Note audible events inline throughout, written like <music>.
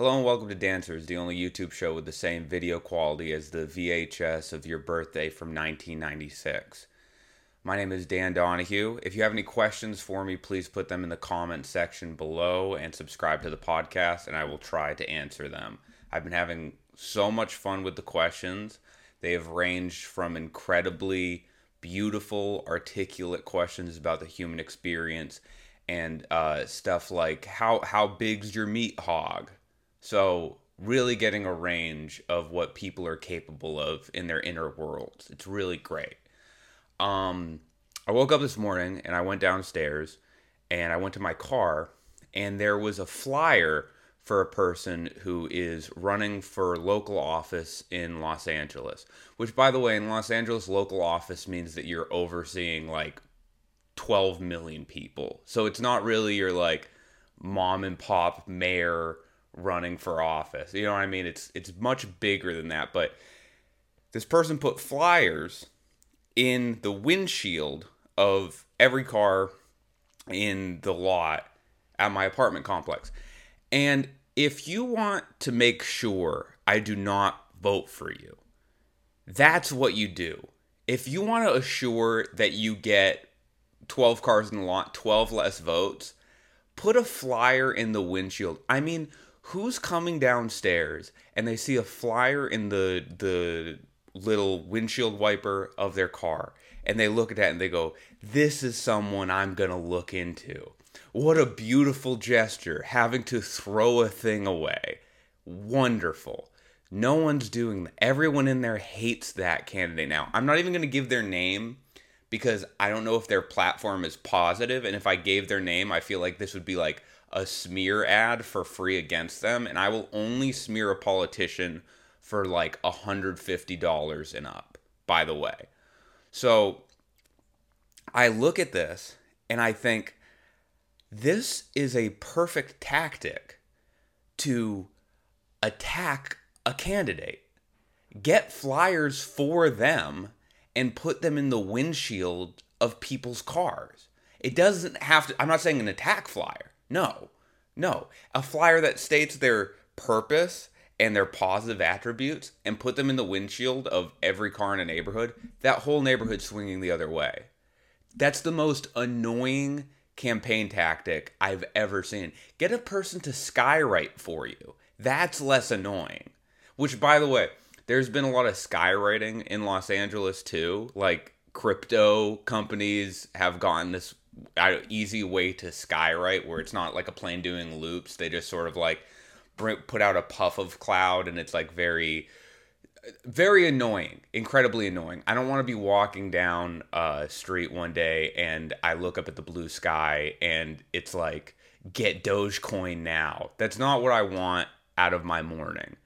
Hello and welcome to Dancers, the only YouTube show with the same video quality as the VHS of your birthday from 1996. My name is Dan Donahue. If you have any questions for me, please put them in the comment section below and subscribe to the podcast, and I will try to answer them. I've been having so much fun with the questions. They have ranged from incredibly beautiful, articulate questions about the human experience and uh, stuff like how how big's your meat hog? So really getting a range of what people are capable of in their inner worlds. It's really great. Um, I woke up this morning and I went downstairs and I went to my car and there was a flyer for a person who is running for local office in Los Angeles. Which, by the way, in Los Angeles, local office means that you're overseeing like 12 million people. So it's not really your like mom and pop mayor running for office. You know what I mean? It's it's much bigger than that, but this person put flyers in the windshield of every car in the lot at my apartment complex. And if you want to make sure I do not vote for you, that's what you do. If you want to assure that you get 12 cars in the lot, 12 less votes, put a flyer in the windshield. I mean, who's coming downstairs and they see a flyer in the the little windshield wiper of their car and they look at that and they go, "This is someone I'm going to look into." What a beautiful gesture having to throw a thing away. Wonderful. No one's doing that. Everyone in there hates that candidate now. I'm not even going to give their name because I don't know if their platform is positive and if I gave their name, I feel like this would be like a smear ad for free against them and I will only smear a politician for like $150 and up, by the way. So I look at this and I think this is a perfect tactic to attack a candidate. Get flyers for them and put them in the windshield of people's cars. It doesn't have to, I'm not saying an attack flyer. No, no. A flyer that states their purpose and their positive attributes and put them in the windshield of every car in a neighborhood, that whole neighborhood swinging the other way. That's the most annoying campaign tactic I've ever seen. Get a person to skywrite for you. That's less annoying. Which, by the way, there's been a lot of skywriting in Los Angeles too. Like crypto companies have gotten this easy way to skywrite where it's not like a plane doing loops. They just sort of like put out a puff of cloud and it's like very very annoying incredibly annoying. I don't want to be walking down a street one day and i look up at the blue sky and it's like get dogecoin now. That's not what i want out of my morning.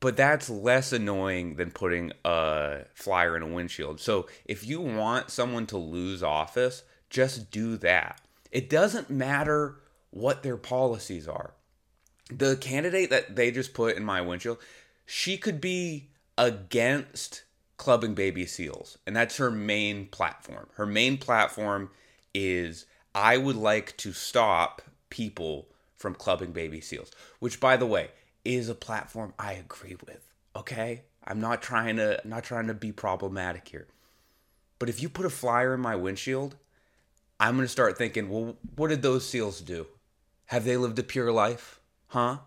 But that's less annoying than putting a flyer in a windshield. So if you want someone to lose office just do that it doesn't matter what their policies are the candidate that they just put in my windshield, she could be against clubbing baby seals. And that's her main platform. Her main platform is I would like to stop people from clubbing baby seals, which by the way, is a platform I agree with. Okay? I'm not trying to I'm not trying to be problematic here. But if you put a flyer in my windshield, I'm going to start thinking, well, what did those seals do? Have they lived a pure life? Huh?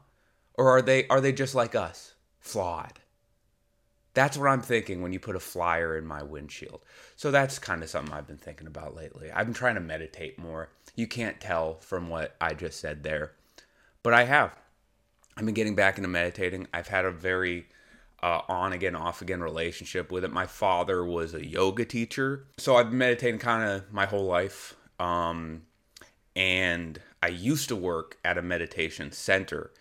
Or are they are they just like us? Flawed. That's what I'm thinking when you put a flyer in my windshield. So that's kind of something I've been thinking about lately. I've been trying to meditate more. You can't tell from what I just said there, but I have. I've been getting back into meditating. I've had a very uh, on again, off again relationship with it. My father was a yoga teacher, so I've been meditating kind of my whole life. Um, and I used to work at a meditation center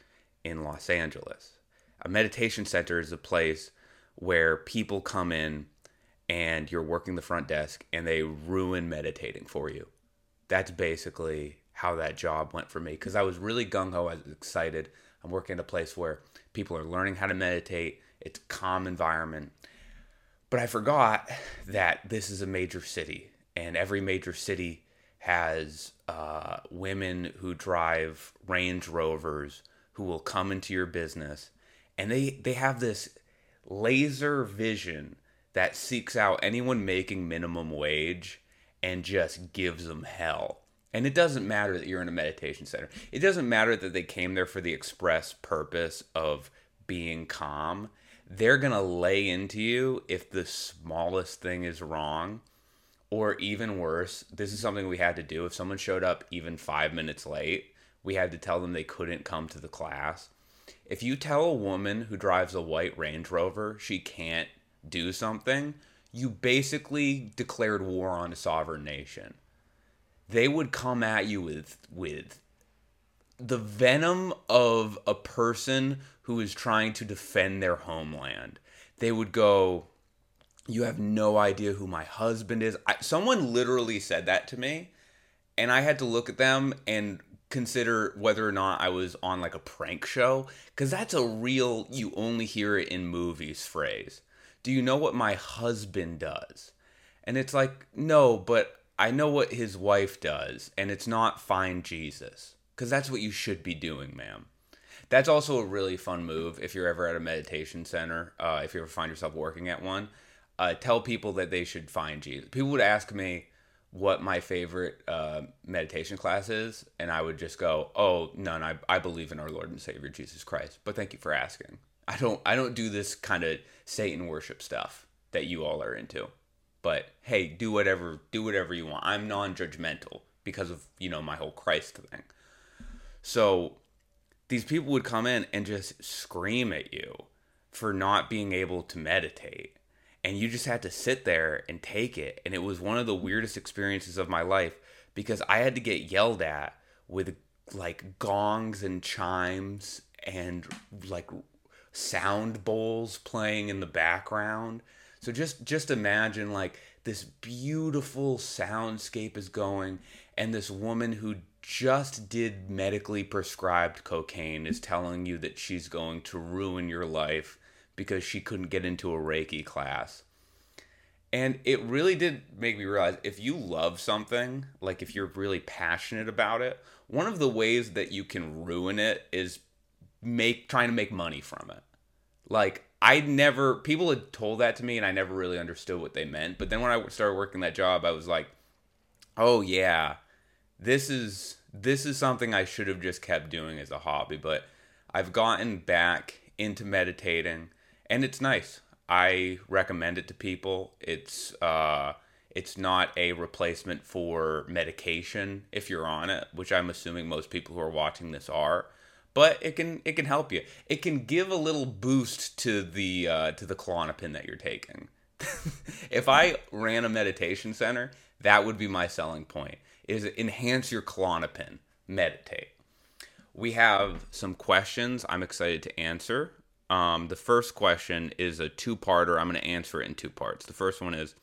in Los Angeles. A meditation center is a place where people come in and you're working the front desk and they ruin meditating for you. That's basically how that job went for me because I was really gung ho. I was excited. I'm working at a place where people are learning how to meditate. It's a calm environment. But I forgot that this is a major city and every major city has uh, women who drive Range Rovers who will come into your business and they they have this laser vision that seeks out anyone making minimum wage and just gives them hell. And it doesn't matter that you're in a meditation center. It doesn't matter that they came there for the express purpose of being calm. They're going to lay into you if the smallest thing is wrong. Or even worse, this is something we had to do. If someone showed up even five minutes late, we had to tell them they couldn't come to the class. If you tell a woman who drives a white Range Rover she can't do something, you basically declared war on a sovereign nation. They would come at you with with the venom of a person who is trying to defend their homeland. They would go, "You have no idea who my husband is." I, someone literally said that to me, and I had to look at them and consider whether or not I was on like a prank show because that's a real you only hear it in movies phrase. Do you know what my husband does? And it's like, no, but I know what his wife does, and it's not find Jesus because that's what you should be doing, ma'am. That's also a really fun move if you're ever at a meditation center, uh, if you ever find yourself working at one. Uh, tell people that they should find Jesus. People would ask me, what my favorite uh, meditation class is, and I would just go, "Oh, none. I, I believe in our Lord and Savior Jesus Christ." But thank you for asking. I don't I don't do this kind of Satan worship stuff that you all are into. But hey, do whatever do whatever you want. I'm non-judgmental because of you know my whole Christ thing. So these people would come in and just scream at you for not being able to meditate and you just had to sit there and take it. And it was one of the weirdest experiences of my life because i had to get yelled at with like gongs and chimes and like sound bowls playing in the background. So just just imagine like this beautiful soundscape is going and this woman who just did medically prescribed cocaine is telling you that she's going to ruin your life because she couldn't get into a Reiki class. And it really did make me realize if you love something, like if you're really passionate about it, one of the ways that you can ruin it is make trying to make money from it. Like I never people had told that to me and I never really understood what they meant. But then when I started working that job, I was like, "Oh yeah, this is this is something I should have just kept doing as a hobby." But I've gotten back into meditating and it's nice. I recommend it to people. It's uh, it's not a replacement for medication if you're on it, which I'm assuming most people who are watching this are. But it can it can help you. It can give a little boost to the uh, to the Klonopin that you're taking. <laughs> if I ran a meditation center, that would be my selling point. Is enhance your Klonopin, meditate. We have some questions I'm excited to answer. Um, the first question is a two parter. I'm going to answer it in two parts. The first one is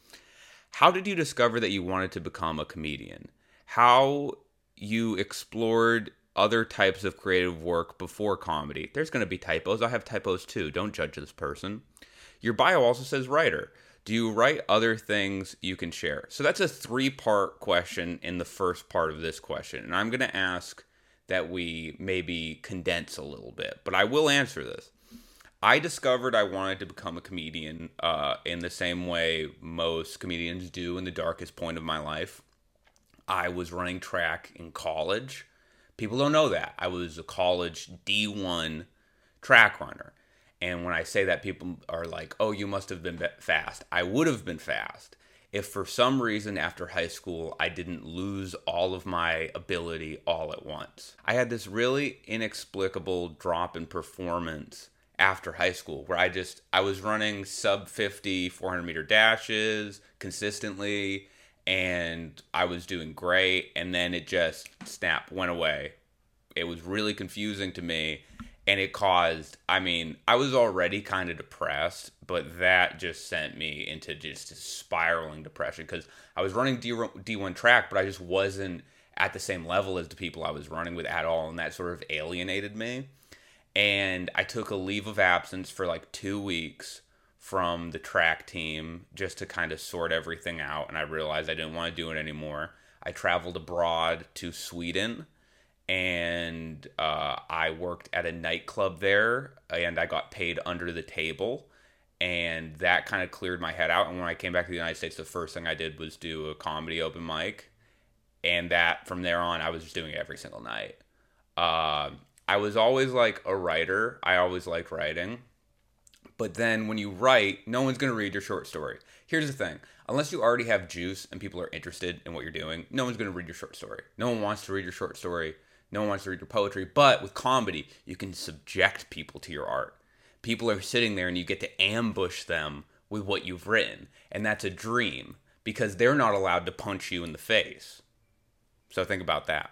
How did you discover that you wanted to become a comedian? How you explored other types of creative work before comedy. There's going to be typos. I have typos too. Don't judge this person. Your bio also says writer. Do you write other things you can share? So that's a three part question in the first part of this question. And I'm going to ask that we maybe condense a little bit, but I will answer this. I discovered I wanted to become a comedian uh, in the same way most comedians do in the darkest point of my life. I was running track in college. People don't know that. I was a college D1 track runner. And when I say that, people are like, oh, you must have been fast. I would have been fast if for some reason after high school I didn't lose all of my ability all at once. I had this really inexplicable drop in performance after high school where I just I was running sub 50 400 meter dashes consistently and I was doing great and then it just snap went away. It was really confusing to me and it caused I mean, I was already kind of depressed, but that just sent me into just spiraling depression cuz I was running D- D1 track, but I just wasn't at the same level as the people I was running with at all and that sort of alienated me and I took a leave of absence for like two weeks from the track team just to kind of sort everything out. And I realized I didn't want to do it anymore. I traveled abroad to Sweden and uh, I worked at a nightclub there, and I got paid under the table, and that kind of cleared my head out. And when I came back to the United States, the first thing I did was do a comedy open mic, and that from there on, I was just doing it every single night. Uh, I was always like a writer. I always liked writing. But then when you write, no one's going to read your short story. Here's the thing unless you already have juice and people are interested in what you're doing, no one's going to read your short story. No one wants to read your short story. No one wants to read your poetry. But with comedy, you can subject people to your art. People are sitting there and you get to ambush them with what you've written. And that's a dream because they're not allowed to punch you in the face. So think about that.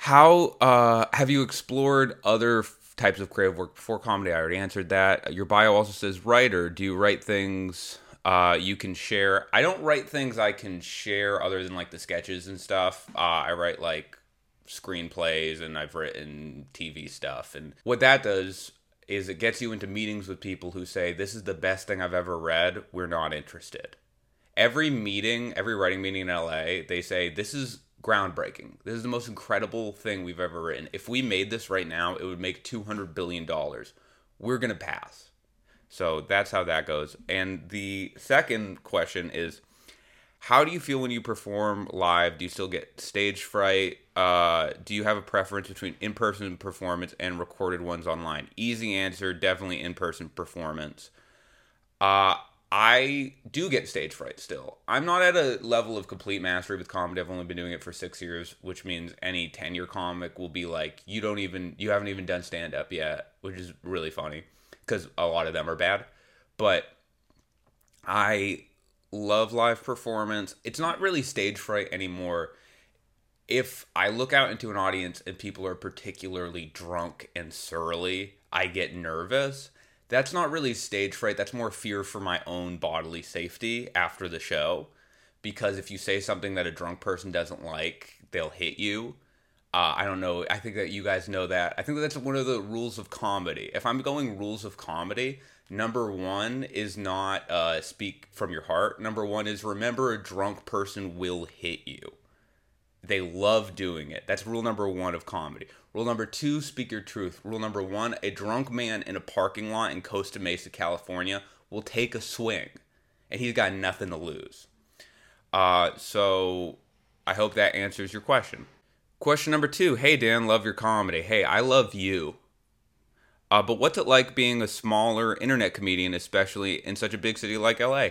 How uh, have you explored other f- types of creative work before comedy? I already answered that. Your bio also says writer. Do you write things uh, you can share? I don't write things I can share other than like the sketches and stuff. Uh, I write like screenplays and I've written TV stuff. And what that does is it gets you into meetings with people who say, This is the best thing I've ever read. We're not interested. Every meeting, every writing meeting in LA, they say, This is groundbreaking. This is the most incredible thing we've ever written. If we made this right now, it would make $200 billion. We're going to pass. So that's how that goes. And the second question is how do you feel when you perform live? Do you still get stage fright? Uh, do you have a preference between in person performance and recorded ones online? Easy answer definitely in person performance. Uh, I do get stage fright still. I'm not at a level of complete mastery with comedy. I've only been doing it for six years, which means any 10 year comic will be like, you don't even, you haven't even done stand up yet, which is really funny because a lot of them are bad. But I love live performance. It's not really stage fright anymore. If I look out into an audience and people are particularly drunk and surly, I get nervous that's not really stage fright. That's more fear for my own bodily safety after the show. Because if you say something that a drunk person doesn't like, they'll hit you. Uh, I don't know. I think that you guys know that. I think that that's one of the rules of comedy. If I'm going rules of comedy, number one is not uh, speak from your heart. Number one is remember a drunk person will hit you. They love doing it. That's rule number one of comedy. Rule number two, speak your truth. Rule number one, a drunk man in a parking lot in Costa Mesa, California will take a swing and he's got nothing to lose. Uh, so I hope that answers your question. Question number two Hey, Dan, love your comedy. Hey, I love you. Uh, but what's it like being a smaller internet comedian, especially in such a big city like LA?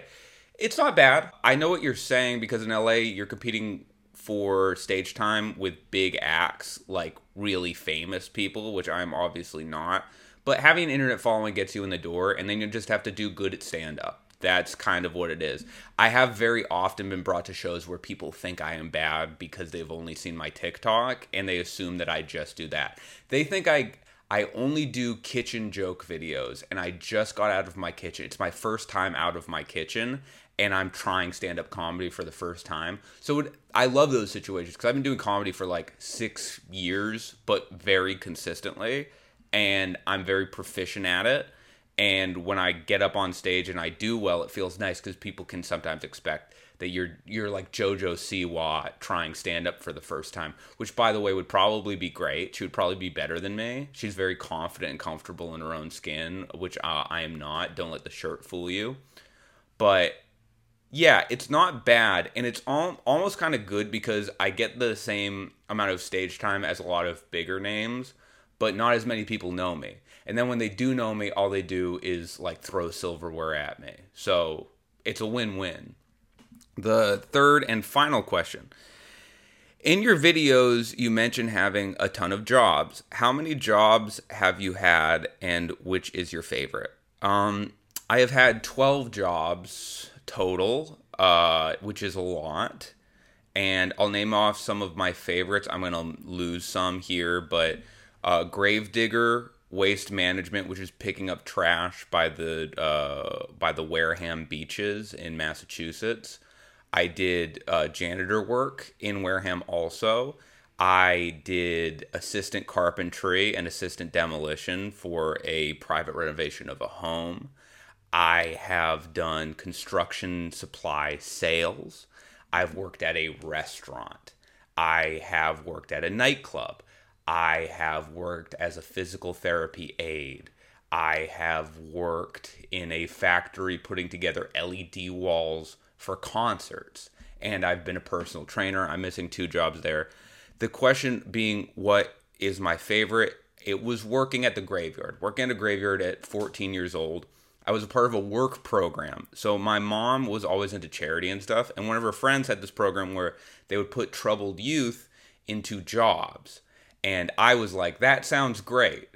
It's not bad. I know what you're saying because in LA, you're competing for stage time with big acts like really famous people, which I'm obviously not. But having an internet following gets you in the door, and then you just have to do good at stand up. That's kind of what it is. I have very often been brought to shows where people think I am bad because they've only seen my TikTok and they assume that I just do that. They think I I only do kitchen joke videos and I just got out of my kitchen. It's my first time out of my kitchen and I'm trying stand up comedy for the first time. So it, I love those situations because I've been doing comedy for like six years, but very consistently, and I'm very proficient at it. And when I get up on stage and I do well, it feels nice because people can sometimes expect that you're you're like JoJo Siwa trying stand up for the first time, which by the way would probably be great. She would probably be better than me. She's very confident and comfortable in her own skin, which uh, I am not. Don't let the shirt fool you. But yeah, it's not bad, and it's all, almost kind of good because I get the same amount of stage time as a lot of bigger names, but not as many people know me. And then when they do know me, all they do is like throw silverware at me. So it's a win win. The third and final question. In your videos, you mention having a ton of jobs. How many jobs have you had, and which is your favorite? Um, I have had 12 jobs total, uh, which is a lot. And I'll name off some of my favorites. I'm going to lose some here, but uh, Gravedigger Waste Management, which is picking up trash by the uh, by the Wareham beaches in Massachusetts. I did uh, janitor work in Wareham also. I did assistant carpentry and assistant demolition for a private renovation of a home. I have done construction supply sales. I've worked at a restaurant. I have worked at a nightclub. I have worked as a physical therapy aide. I have worked in a factory putting together LED walls for concerts. And I've been a personal trainer. I'm missing two jobs there. The question being, what is my favorite? It was working at the graveyard. Working at a graveyard at 14 years old. I was a part of a work program. So my mom was always into charity and stuff. And one of her friends had this program where they would put troubled youth into jobs. And I was like, that sounds great.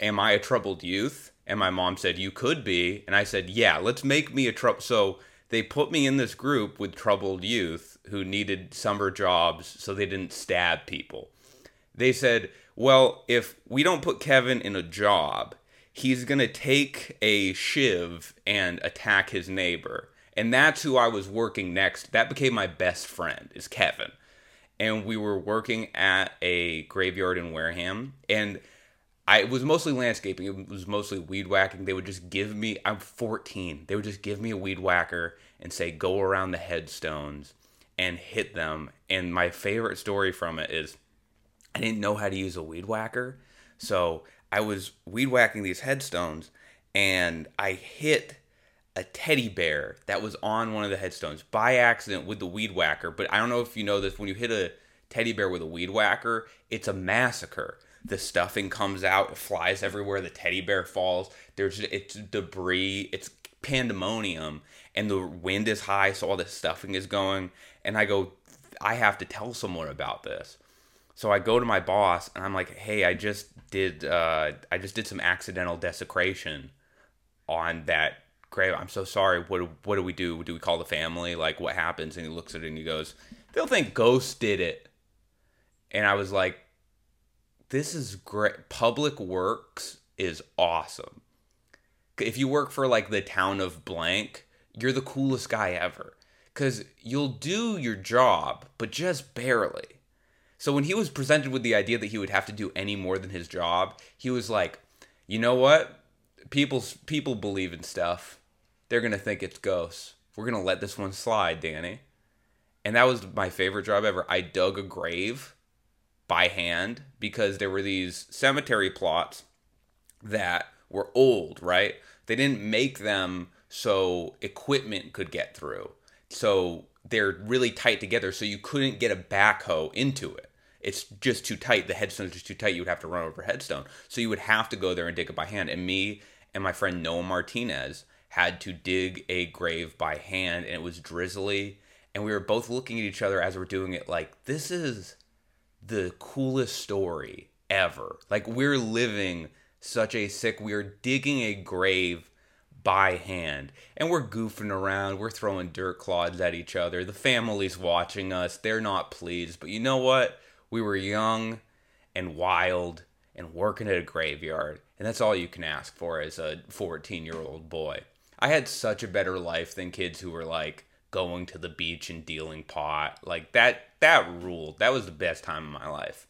Am I a troubled youth? And my mom said, You could be. And I said, Yeah, let's make me a trouble. So they put me in this group with troubled youth who needed summer jobs so they didn't stab people. They said, Well, if we don't put Kevin in a job, he's going to take a shiv and attack his neighbor. And that's who I was working next. That became my best friend, is Kevin. And we were working at a graveyard in Wareham. And I it was mostly landscaping. It was mostly weed whacking. They would just give me. I'm 14. They would just give me a weed whacker and say go around the headstones and hit them. And my favorite story from it is I didn't know how to use a weed whacker, so I was weed whacking these headstones and I hit a teddy bear that was on one of the headstones by accident with the weed whacker. But I don't know if you know this when you hit a teddy bear with a weed whacker, it's a massacre the stuffing comes out, it flies everywhere, the teddy bear falls. There's it's debris, it's pandemonium, and the wind is high, so all the stuffing is going. And I go, I have to tell someone about this. So I go to my boss and I'm like, hey, I just did uh, I just did some accidental desecration on that grave. I'm so sorry. What what do we do? Do we call the family? Like what happens? And he looks at it and he goes, they'll think ghosts did it. And I was like, this is great. Public Works is awesome. If you work for like the town of blank, you're the coolest guy ever. Because you'll do your job, but just barely. So when he was presented with the idea that he would have to do any more than his job, he was like, you know what? People, people believe in stuff. They're to think it's ghosts. We're to let this one slide, Danny. And that was my favorite job ever. I dug a grave by hand because there were these cemetery plots that were old, right? They didn't make them so equipment could get through. So they're really tight together, so you couldn't get a backhoe into it. It's just too tight. The headstone's just too tight. You would have to run over headstone. So you would have to go there and dig it by hand. And me and my friend Noah Martinez had to dig a grave by hand, and it was drizzly. And we were both looking at each other as we're doing it, like, this is the coolest story ever. Like we're living such a sick we're digging a grave by hand and we're goofing around we're throwing dirt clods at each other the family's watching us they're not pleased but you know what we were young and wild and working at a graveyard and that's all you can ask for as a 14 year old boy i had such a better life than kids who were like going to the beach and dealing pot. Like that that ruled. That was the best time of my life.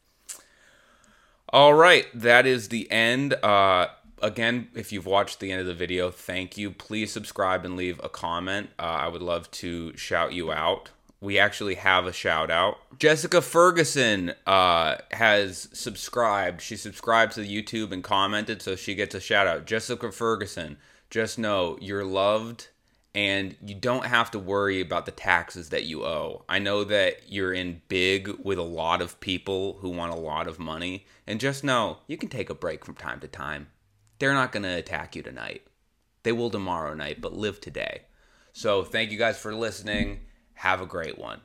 All right, that is the end. Uh again, if you've watched the end of the video, thank you. Please subscribe and leave a comment. Uh, I would love to shout you out. We actually have a shout out. Jessica Ferguson uh, has subscribed. She subscribed to the YouTube and commented, so she gets a shout out. Jessica Ferguson, just know you're loved and you don't have to worry about the taxes that you owe. I know that you're in big with a lot of people who want a lot of money, and just know you can take a break from time to time. They're not going to attack you tonight. They will tomorrow night, but live today. So, thank you guys for listening. Have a great one.